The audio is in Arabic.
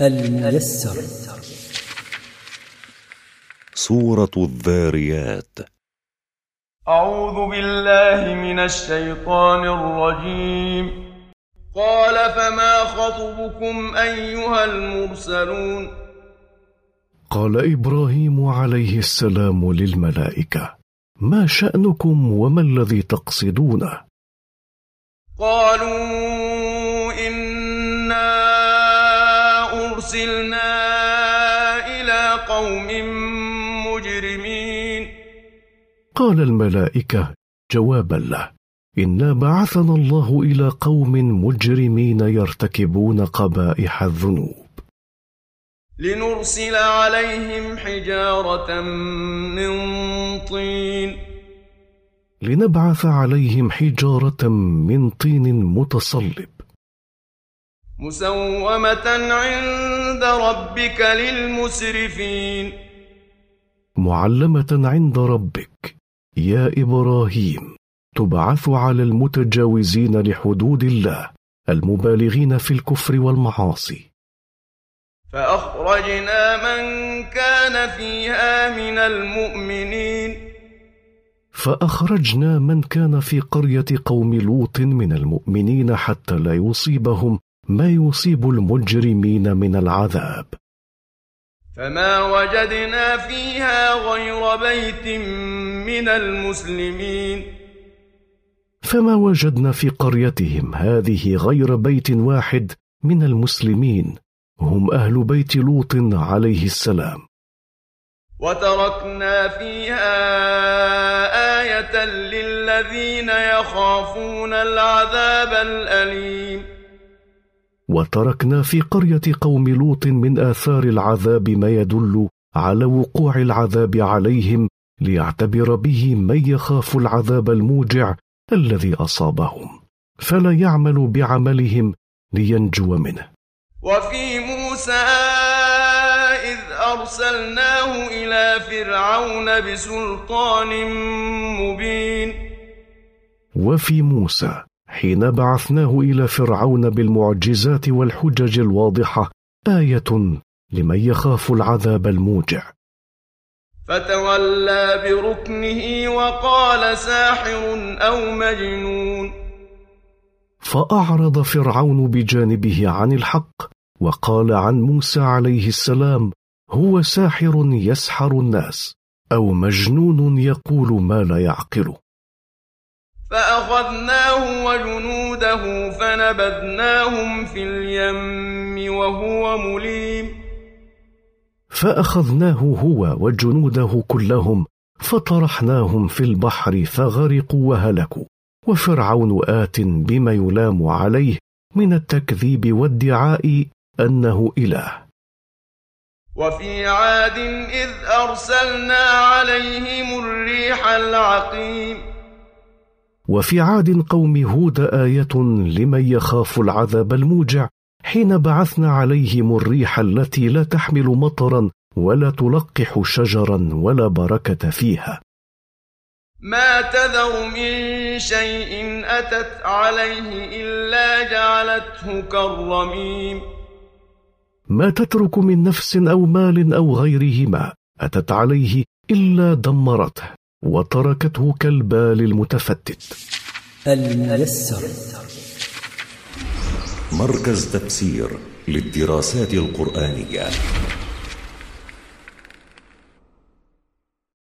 الميسر. سورة الذاريات. أعوذ بالله من الشيطان الرجيم. قال فما خطبكم أيها المرسلون؟ قال إبراهيم عليه السلام للملائكة ما شأنكم وما الذي تقصدونه قالوا أرسلنا إلى قوم مجرمين. قال الملائكة جوابا له انا بعثنا الله إلى قوم مجرمين يرتكبون قبائح الذنوب. لنرسل عليهم حجارة من طين. لنبعث عليهم حجارة من طين متصلب. مسومة عند ربك للمسرفين. معلمة عند ربك. يا إبراهيم تبعث على المتجاوزين لحدود الله المبالغين في الكفر والمعاصي. فأخرجنا من كان فيها من المؤمنين. فأخرجنا من كان في قرية قوم لوط من المؤمنين حتى لا يصيبهم ما يصيب المجرمين من العذاب. فما وجدنا فيها غير بيت من المسلمين. فما وجدنا في قريتهم هذه غير بيت واحد من المسلمين. هم أهل بيت لوط عليه السلام. وتركنا فيها آية للذين يخافون العذاب الأليم. وتركنا في قرية قوم لوط من آثار العذاب ما يدل على وقوع العذاب عليهم ليعتبر به من يخاف العذاب الموجع الذي أصابهم فلا يعمل بعملهم لينجو منه. وفي موسى إذ أرسلناه إلى فرعون بسلطان مبين. وفي موسى حين بعثناه إلى فرعون بالمعجزات والحجج الواضحة آية لمن يخاف العذاب الموجع. فتولى بركنه وقال ساحر أو مجنون. فأعرض فرعون بجانبه عن الحق وقال عن موسى عليه السلام هو ساحر يسحر الناس أو مجنون يقول ما لا يعقله فأخذناه وجنوده فنبذناهم في اليم وهو مليم. فأخذناه هو وجنوده كلهم فطرحناهم في البحر فغرقوا وهلكوا. وفرعون آت بما يلام عليه من التكذيب وادعاء أنه إله. وفي عاد إذ أرسلنا عليهم الريح العقيم. وفي عاد قوم هود آية لمن يخاف العذاب الموجع حين بعثنا عليهم الريح التي لا تحمل مطرا ولا تلقح شجرا ولا بركة فيها. ما تذر من شيء أتت عليه إلا جعلته كالرميم. ما تترك من نفس أو مال أو غيرهما أتت عليه إلا دمرته. وتركته كالبال المتفتت. الميسر. مركز تفسير للدراسات القرآنية.